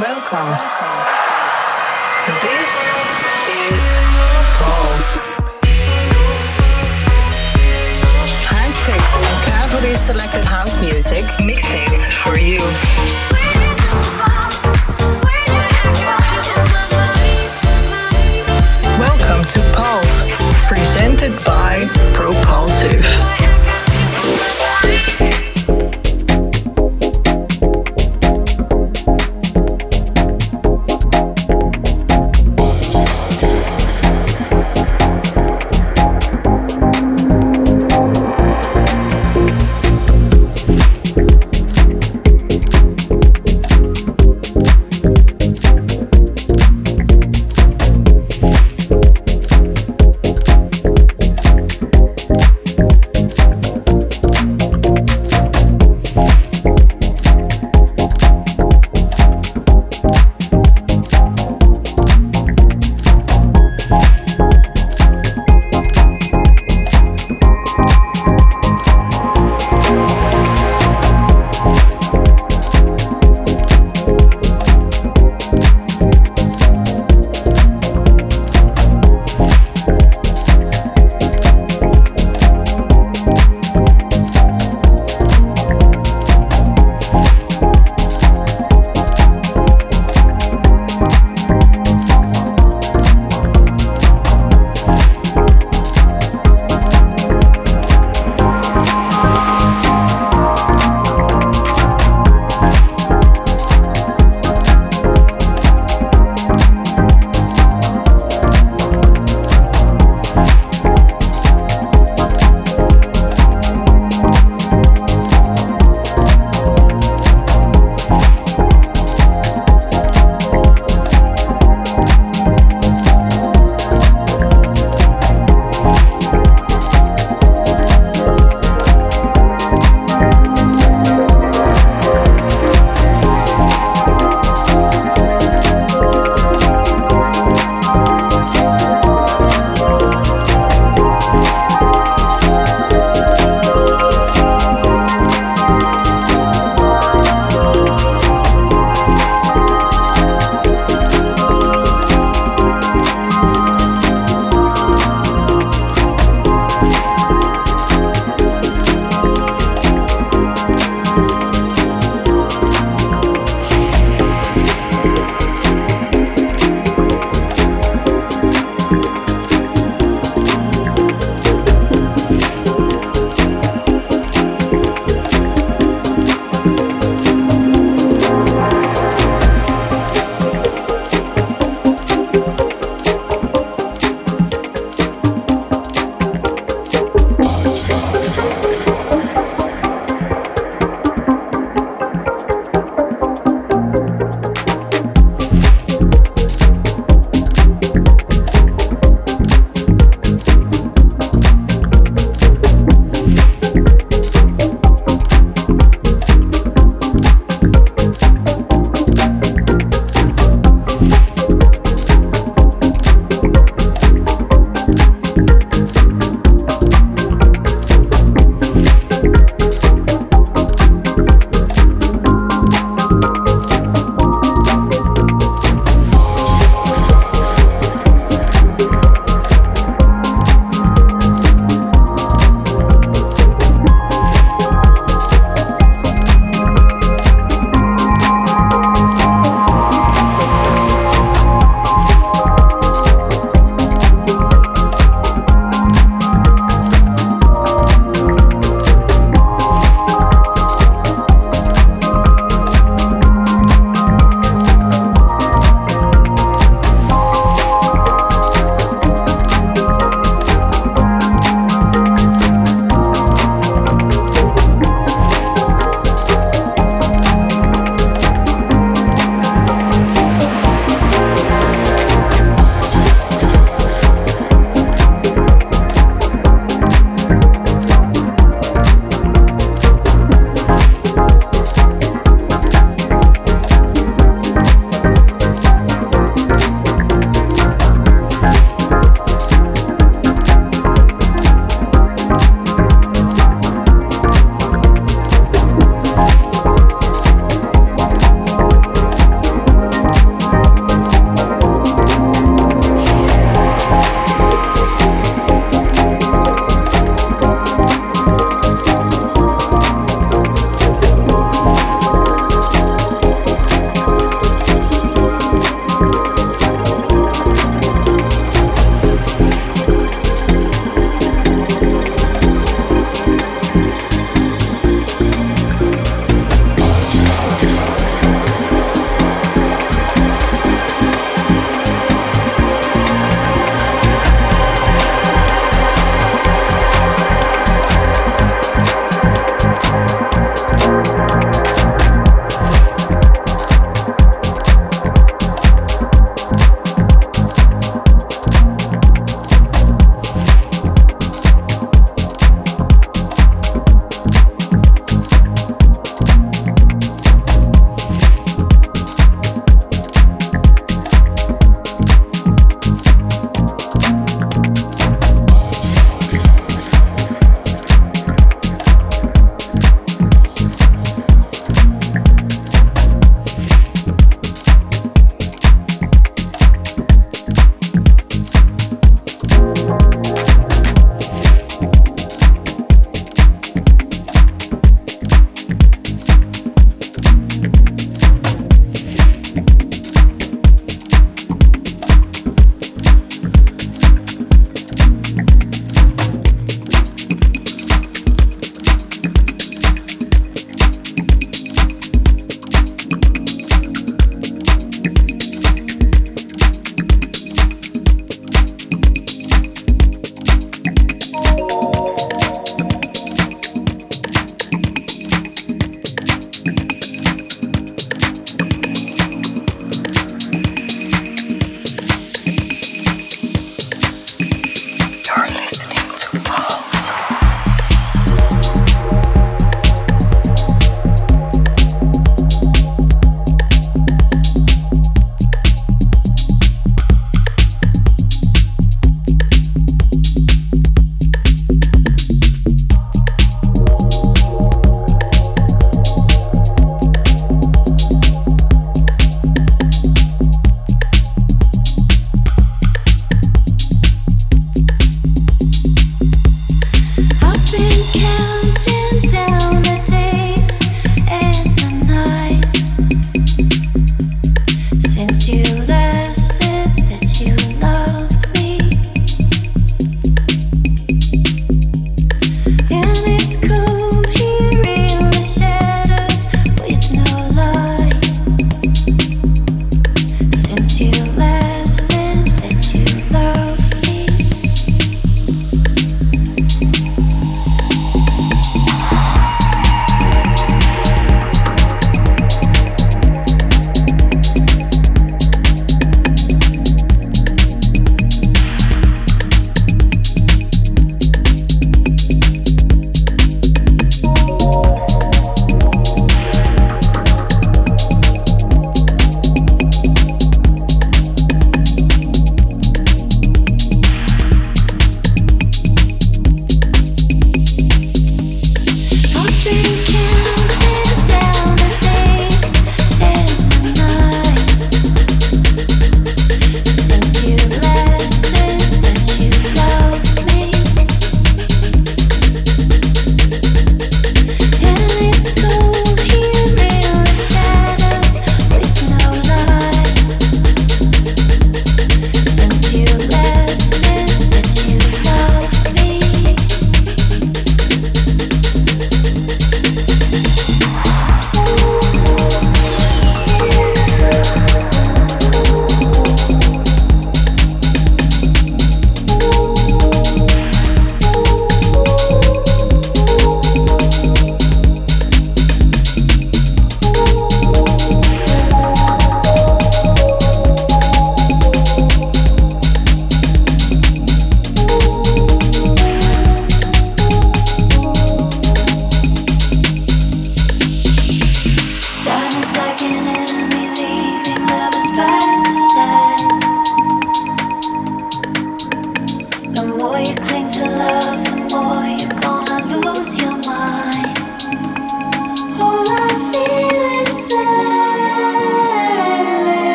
Welcome. This is Pulse. Handpicked and carefully selected house music for you. Welcome to Pulse, presented by Propulsive.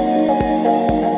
Música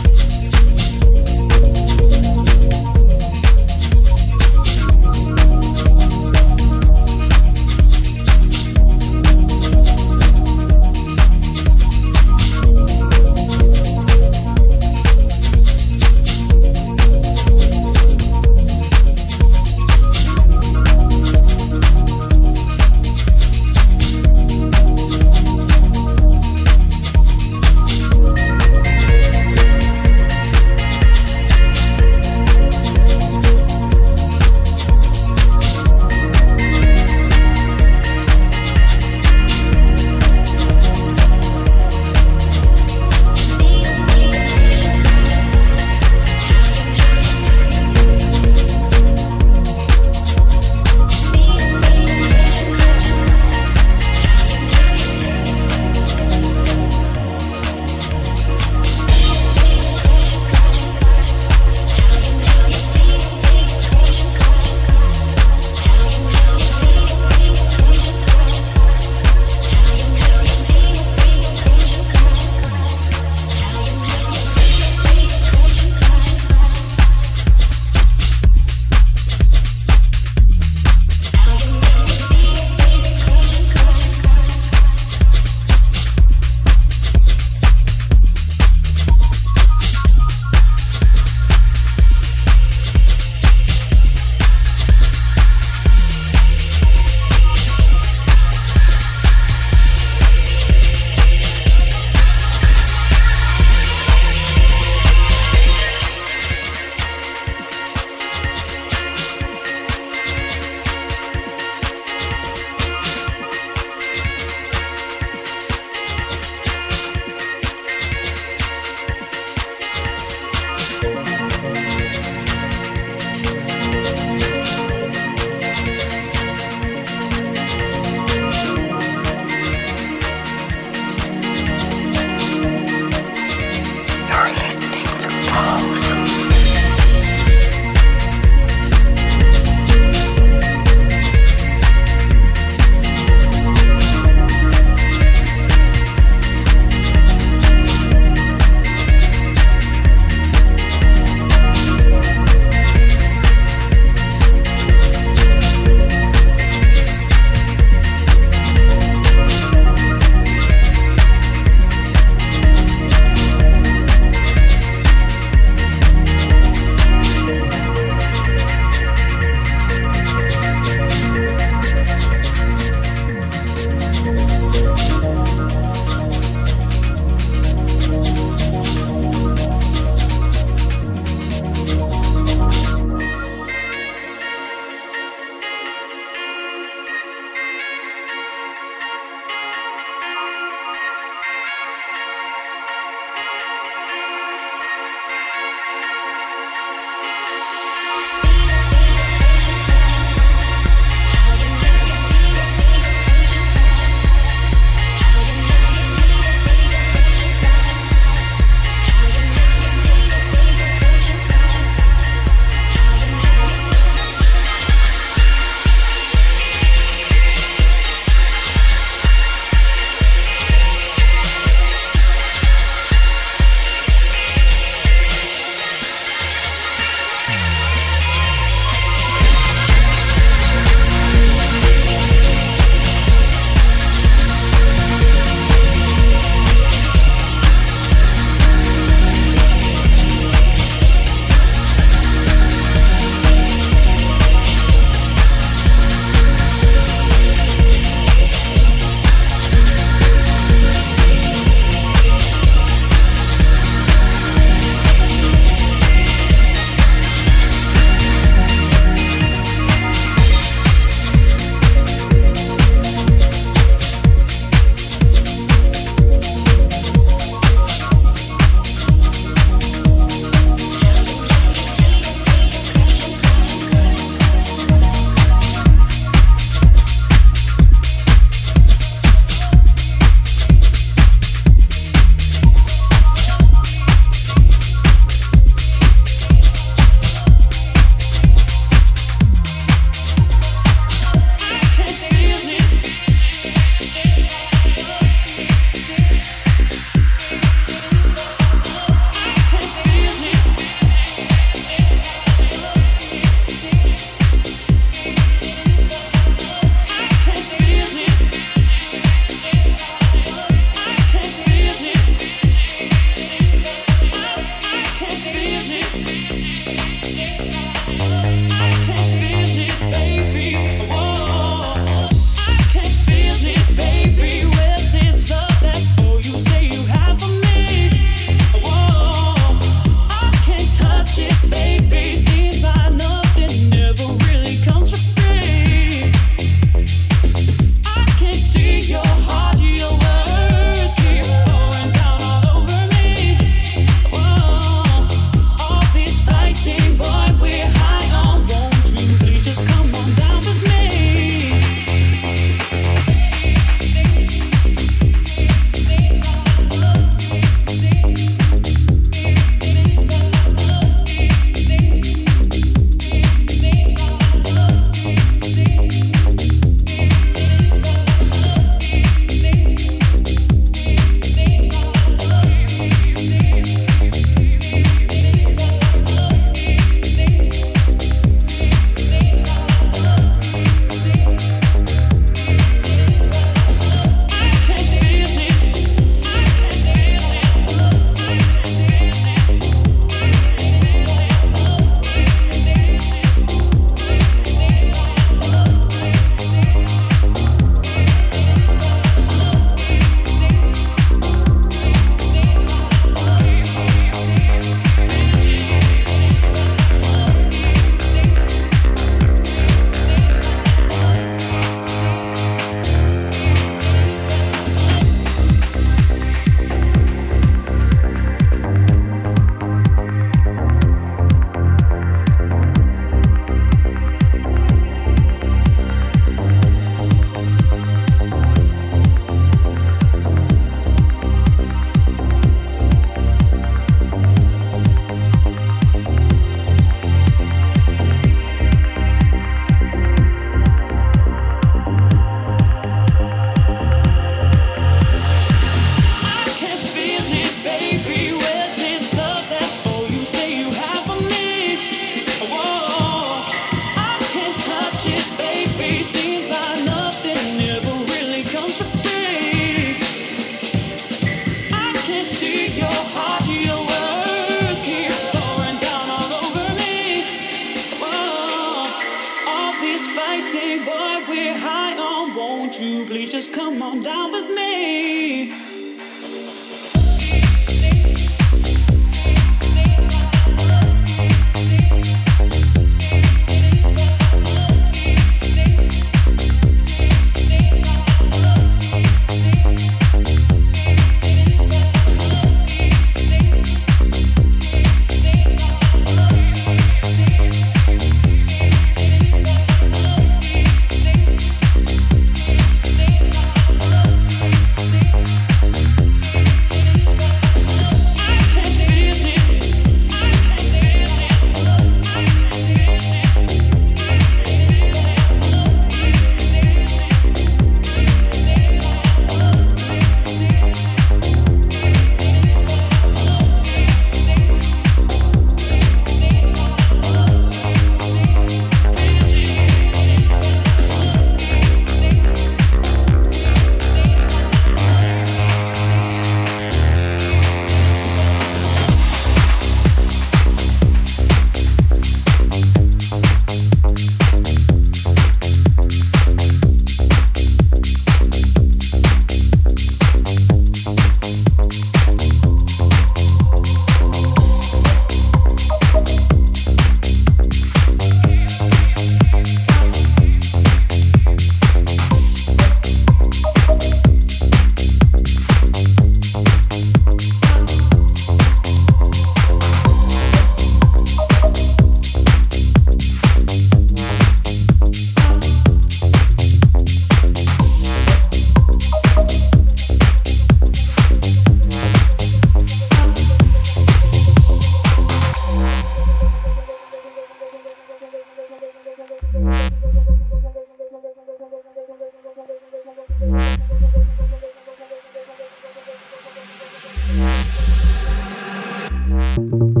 Thank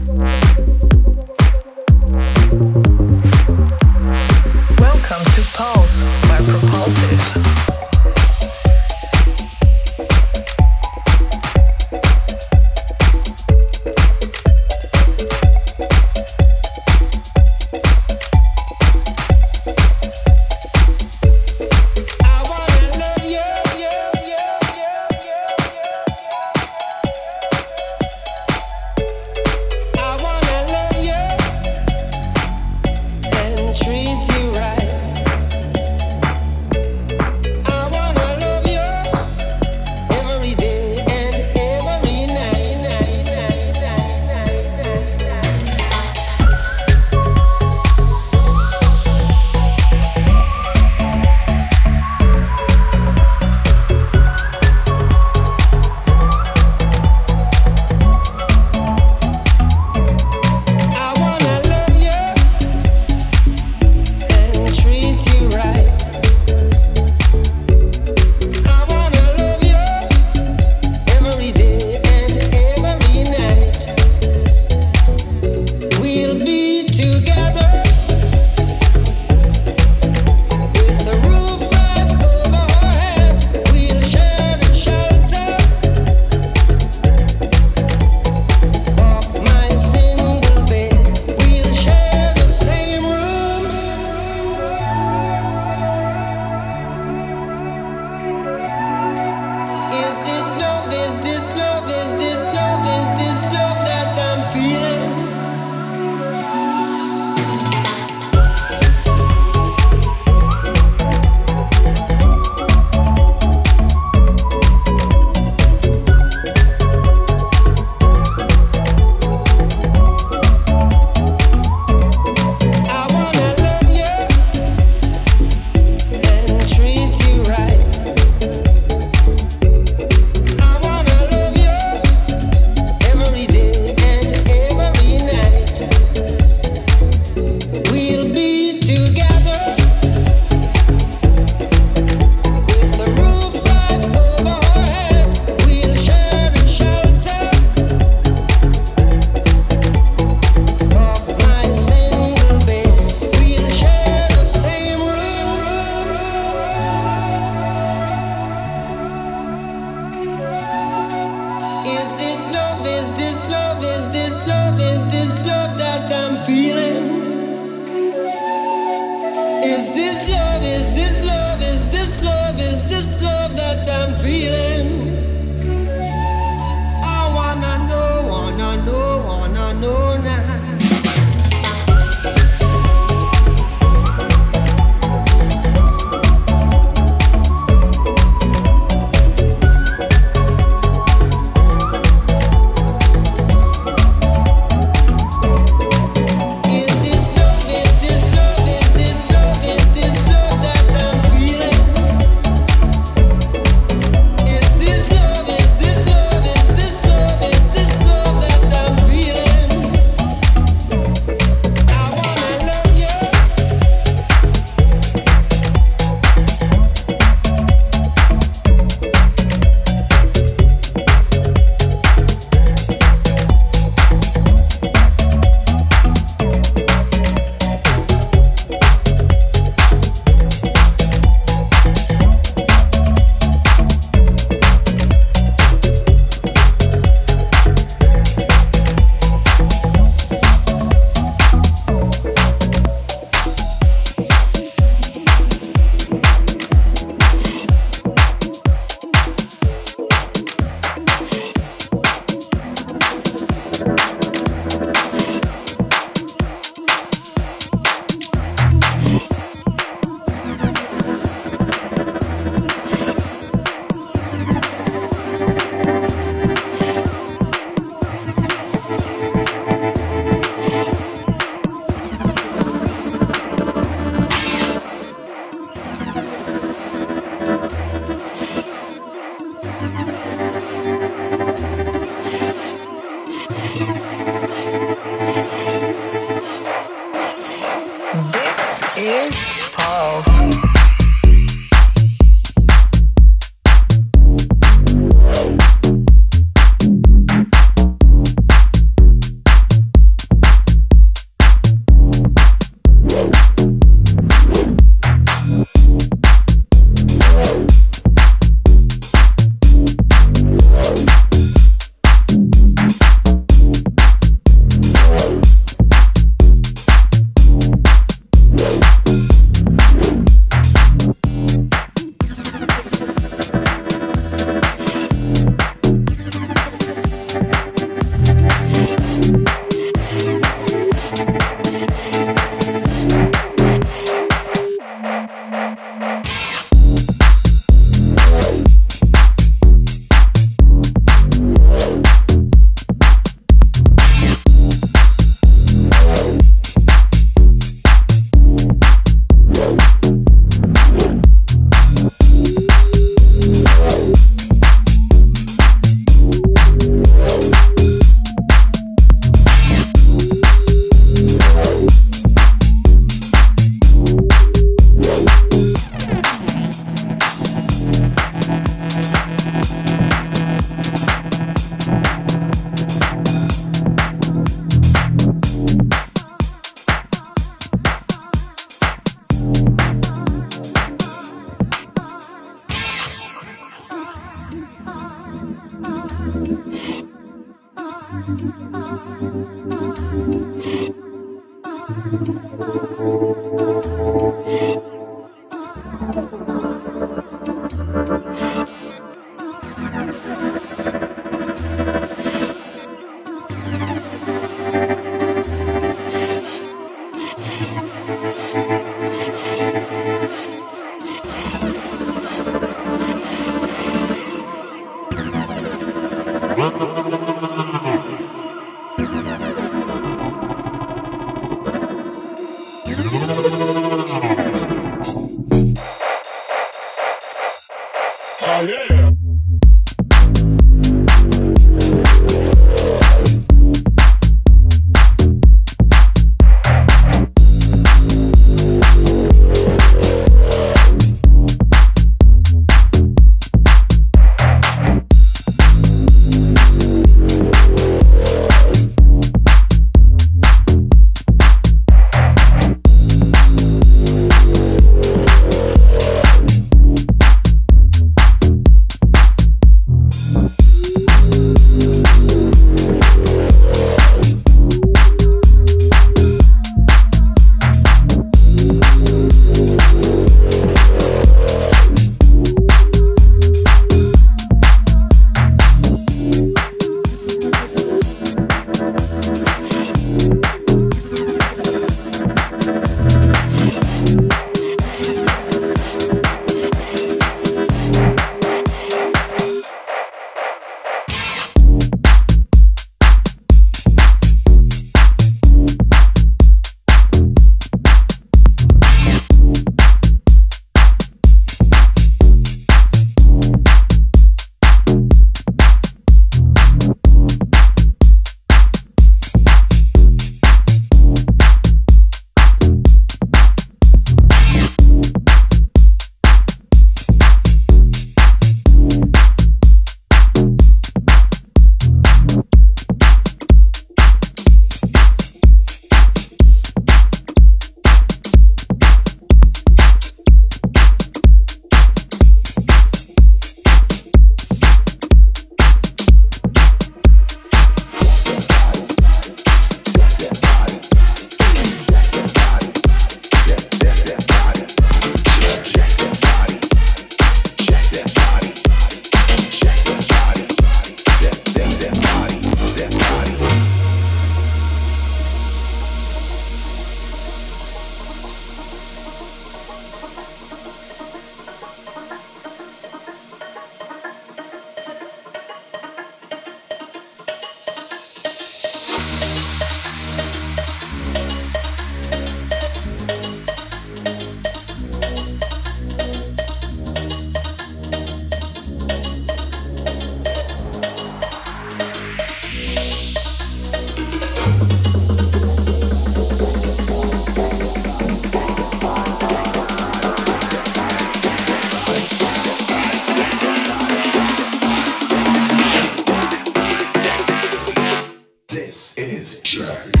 is Jack.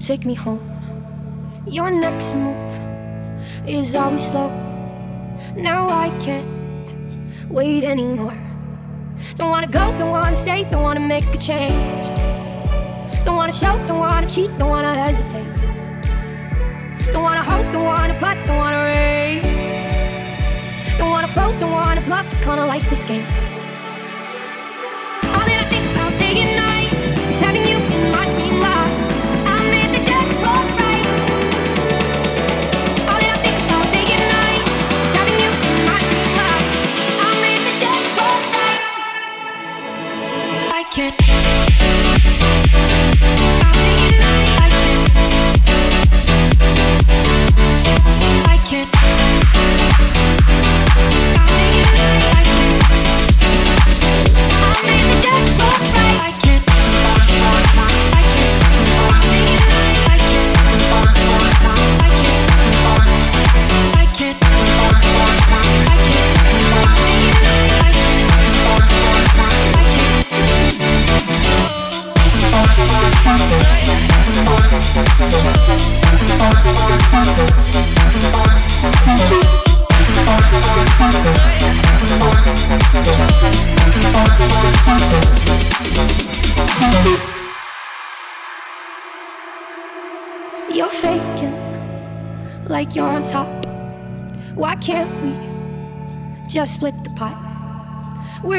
Take me home. Your next move is always slow. Now I can't wait anymore. Don't wanna go, don't wanna stay, don't wanna make a change. Don't wanna show, don't wanna cheat, don't wanna hesitate. Don't wanna hope, don't wanna bust, don't wanna raise. Don't wanna fold, don't wanna bluff, kinda like this game.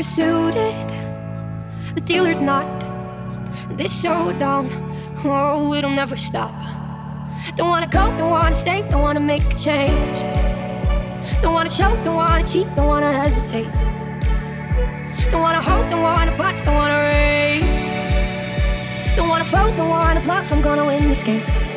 We're suited, the dealer's not. This showdown, oh, it'll never stop. Don't wanna go, don't wanna stay, don't wanna make a change. Don't wanna show, don't wanna cheat, don't wanna hesitate. Don't wanna hope, don't wanna bust, don't wanna raise. Don't wanna fold, don't wanna bluff, I'm gonna win this game.